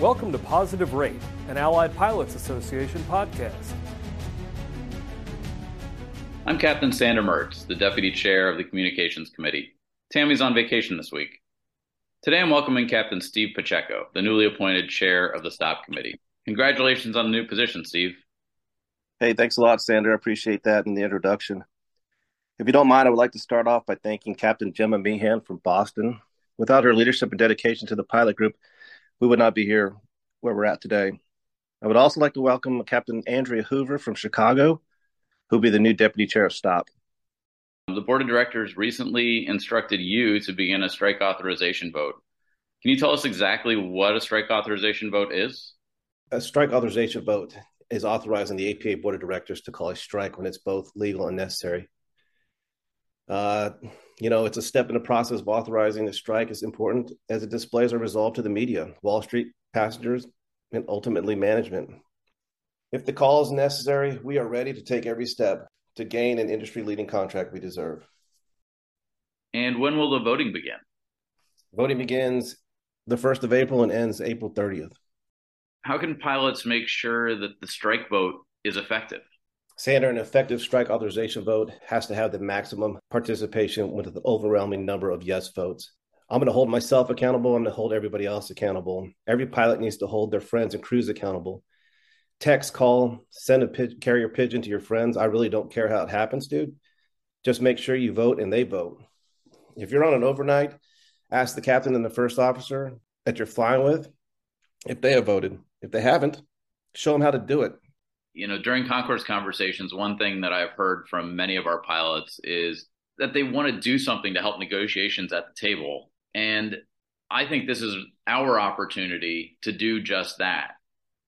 Welcome to Positive Rate, an Allied Pilots Association podcast. I'm Captain Sander Mertz, the Deputy Chair of the Communications Committee. Tammy's on vacation this week. Today I'm welcoming Captain Steve Pacheco, the newly appointed Chair of the Stop Committee. Congratulations on the new position, Steve. Hey, thanks a lot, Sander. I appreciate that in the introduction. If you don't mind, I would like to start off by thanking Captain Gemma Meehan from Boston. Without her leadership and dedication to the pilot group, we would not be here where we're at today. I would also like to welcome Captain Andrea Hoover from Chicago, who will be the new deputy chair of STOP. The board of directors recently instructed you to begin a strike authorization vote. Can you tell us exactly what a strike authorization vote is? A strike authorization vote is authorizing the APA board of directors to call a strike when it's both legal and necessary. Uh, you know, it's a step in the process of authorizing the strike is important as it displays our resolve to the media, Wall Street, passengers, and ultimately management. If the call is necessary, we are ready to take every step to gain an industry leading contract we deserve. And when will the voting begin? Voting begins the 1st of April and ends April 30th. How can pilots make sure that the strike vote is effective? Sander, an effective strike authorization vote has to have the maximum participation with an overwhelming number of yes votes. I'm going to hold myself accountable. I'm going to hold everybody else accountable. Every pilot needs to hold their friends and crews accountable. Text, call, send a carrier pigeon to your friends. I really don't care how it happens, dude. Just make sure you vote and they vote. If you're on an overnight, ask the captain and the first officer that you're flying with if they have voted. If they haven't, show them how to do it you know, during concourse conversations, one thing that I've heard from many of our pilots is that they want to do something to help negotiations at the table. And I think this is our opportunity to do just that.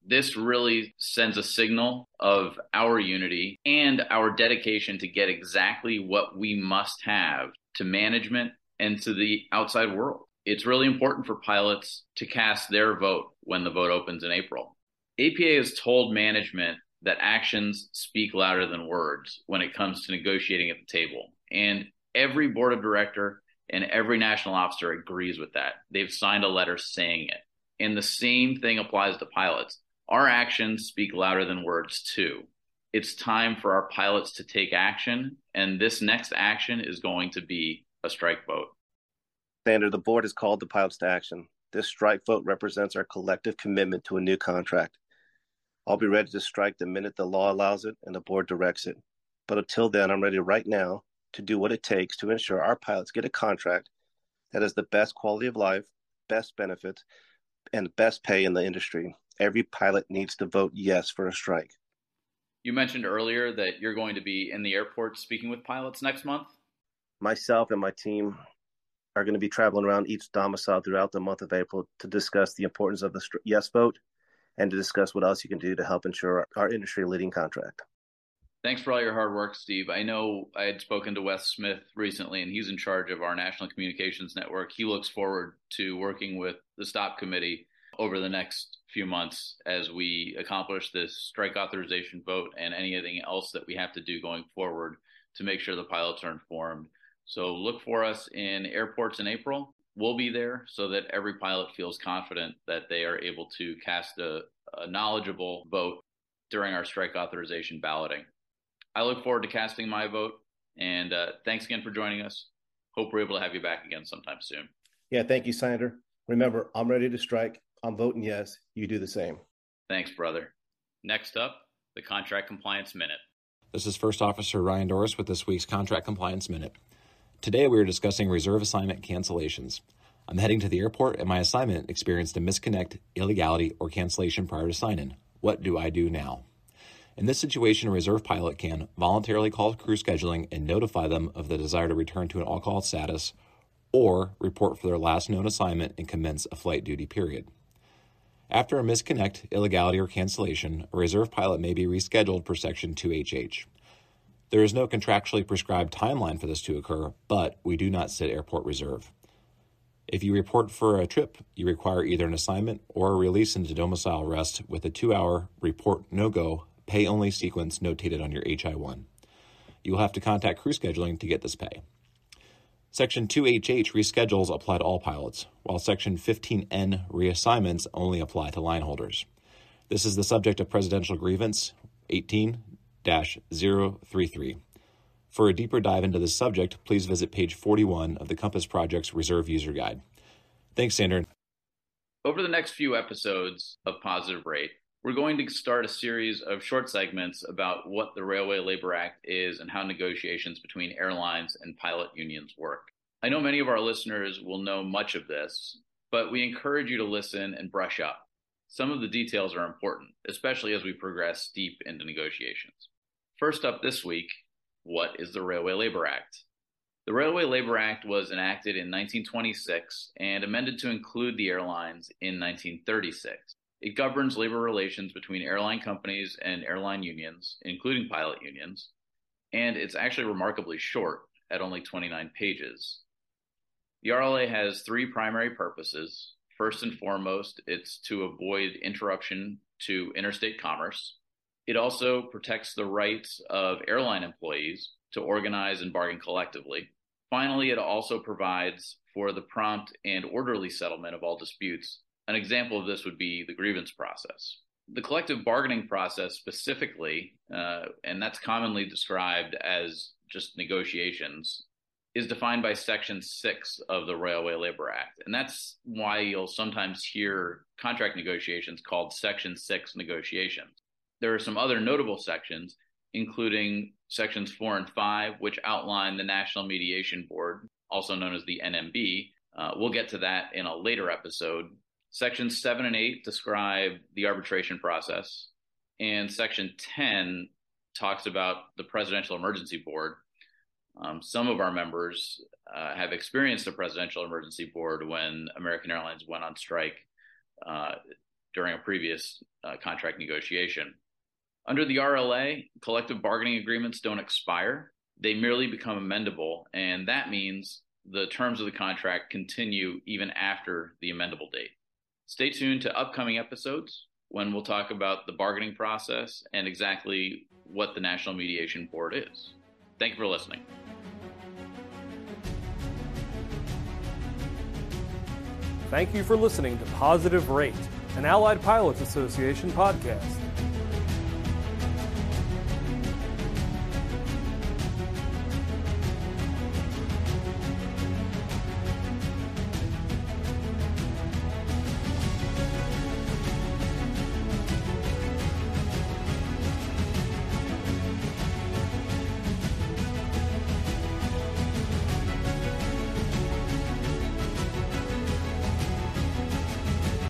This really sends a signal of our unity and our dedication to get exactly what we must have to management and to the outside world. It's really important for pilots to cast their vote when the vote opens in April. APA has told management that actions speak louder than words when it comes to negotiating at the table. And every board of director and every national officer agrees with that. They've signed a letter saying it. And the same thing applies to pilots. Our actions speak louder than words, too. It's time for our pilots to take action. And this next action is going to be a strike vote. Sander, the board has called the pilots to action. This strike vote represents our collective commitment to a new contract. I'll be ready to strike the minute the law allows it and the board directs it. But until then, I'm ready right now to do what it takes to ensure our pilots get a contract that has the best quality of life, best benefits, and best pay in the industry. Every pilot needs to vote yes for a strike. You mentioned earlier that you're going to be in the airport speaking with pilots next month. Myself and my team are going to be traveling around each domicile throughout the month of April to discuss the importance of the yes vote and to discuss what else you can do to help ensure our industry leading contract. Thanks for all your hard work, Steve. I know I had spoken to Wes Smith recently, and he's in charge of our National Communications Network. He looks forward to working with the STOP Committee over the next few months as we accomplish this strike authorization vote and anything else that we have to do going forward to make sure the pilots are informed. So look for us in airports in April we'll be there so that every pilot feels confident that they are able to cast a, a knowledgeable vote during our strike authorization balloting. I look forward to casting my vote, and uh, thanks again for joining us. Hope we're able to have you back again sometime soon. Yeah, thank you, Sander. Remember, I'm ready to strike. I'm voting yes. You do the same. Thanks, brother. Next up, the Contract Compliance Minute. This is First Officer Ryan Doris with this week's Contract Compliance Minute. Today we are discussing reserve assignment cancellations. I'm heading to the airport and my assignment experienced a misconnect, illegality, or cancellation prior to sign in. What do I do now? In this situation, a reserve pilot can voluntarily call crew scheduling and notify them of the desire to return to an all call status or report for their last known assignment and commence a flight duty period. After a misconnect, illegality, or cancellation, a reserve pilot may be rescheduled per Section 2HH. There is no contractually prescribed timeline for this to occur, but we do not sit airport reserve. If you report for a trip, you require either an assignment or a release into domicile rest with a two hour report no go, pay only sequence notated on your HI 1. You will have to contact crew scheduling to get this pay. Section 2HH reschedules apply to all pilots, while Section 15N reassignments only apply to line holders. This is the subject of Presidential Grievance 18 033. For a deeper dive into this subject, please visit page 41 of the Compass Project's Reserve User Guide. Thanks, Sander. Over the next few episodes of Positive Rate, we're going to start a series of short segments about what the Railway Labor Act is and how negotiations between airlines and pilot unions work. I know many of our listeners will know much of this, but we encourage you to listen and brush up. Some of the details are important, especially as we progress deep into negotiations. First up this week, what is the Railway Labor Act? The Railway Labor Act was enacted in 1926 and amended to include the airlines in 1936. It governs labor relations between airline companies and airline unions, including pilot unions, and it's actually remarkably short at only 29 pages. The RLA has three primary purposes. First and foremost, it's to avoid interruption to interstate commerce. It also protects the rights of airline employees to organize and bargain collectively. Finally, it also provides for the prompt and orderly settlement of all disputes an example of this would be the grievance process. The collective bargaining process specifically, uh, and that's commonly described as just negotiations, is defined by Section 6 of the Railway Labor Act. And that's why you'll sometimes hear contract negotiations called Section 6 negotiations. There are some other notable sections, including Sections 4 and 5, which outline the National Mediation Board, also known as the NMB. Uh, we'll get to that in a later episode Sections 7 and 8 describe the arbitration process, and Section 10 talks about the Presidential Emergency Board. Um, some of our members uh, have experienced the Presidential Emergency Board when American Airlines went on strike uh, during a previous uh, contract negotiation. Under the RLA, collective bargaining agreements don't expire, they merely become amendable, and that means the terms of the contract continue even after the amendable date. Stay tuned to upcoming episodes when we'll talk about the bargaining process and exactly what the National Mediation Board is. Thank you for listening. Thank you for listening to Positive Rate, an Allied Pilots Association podcast.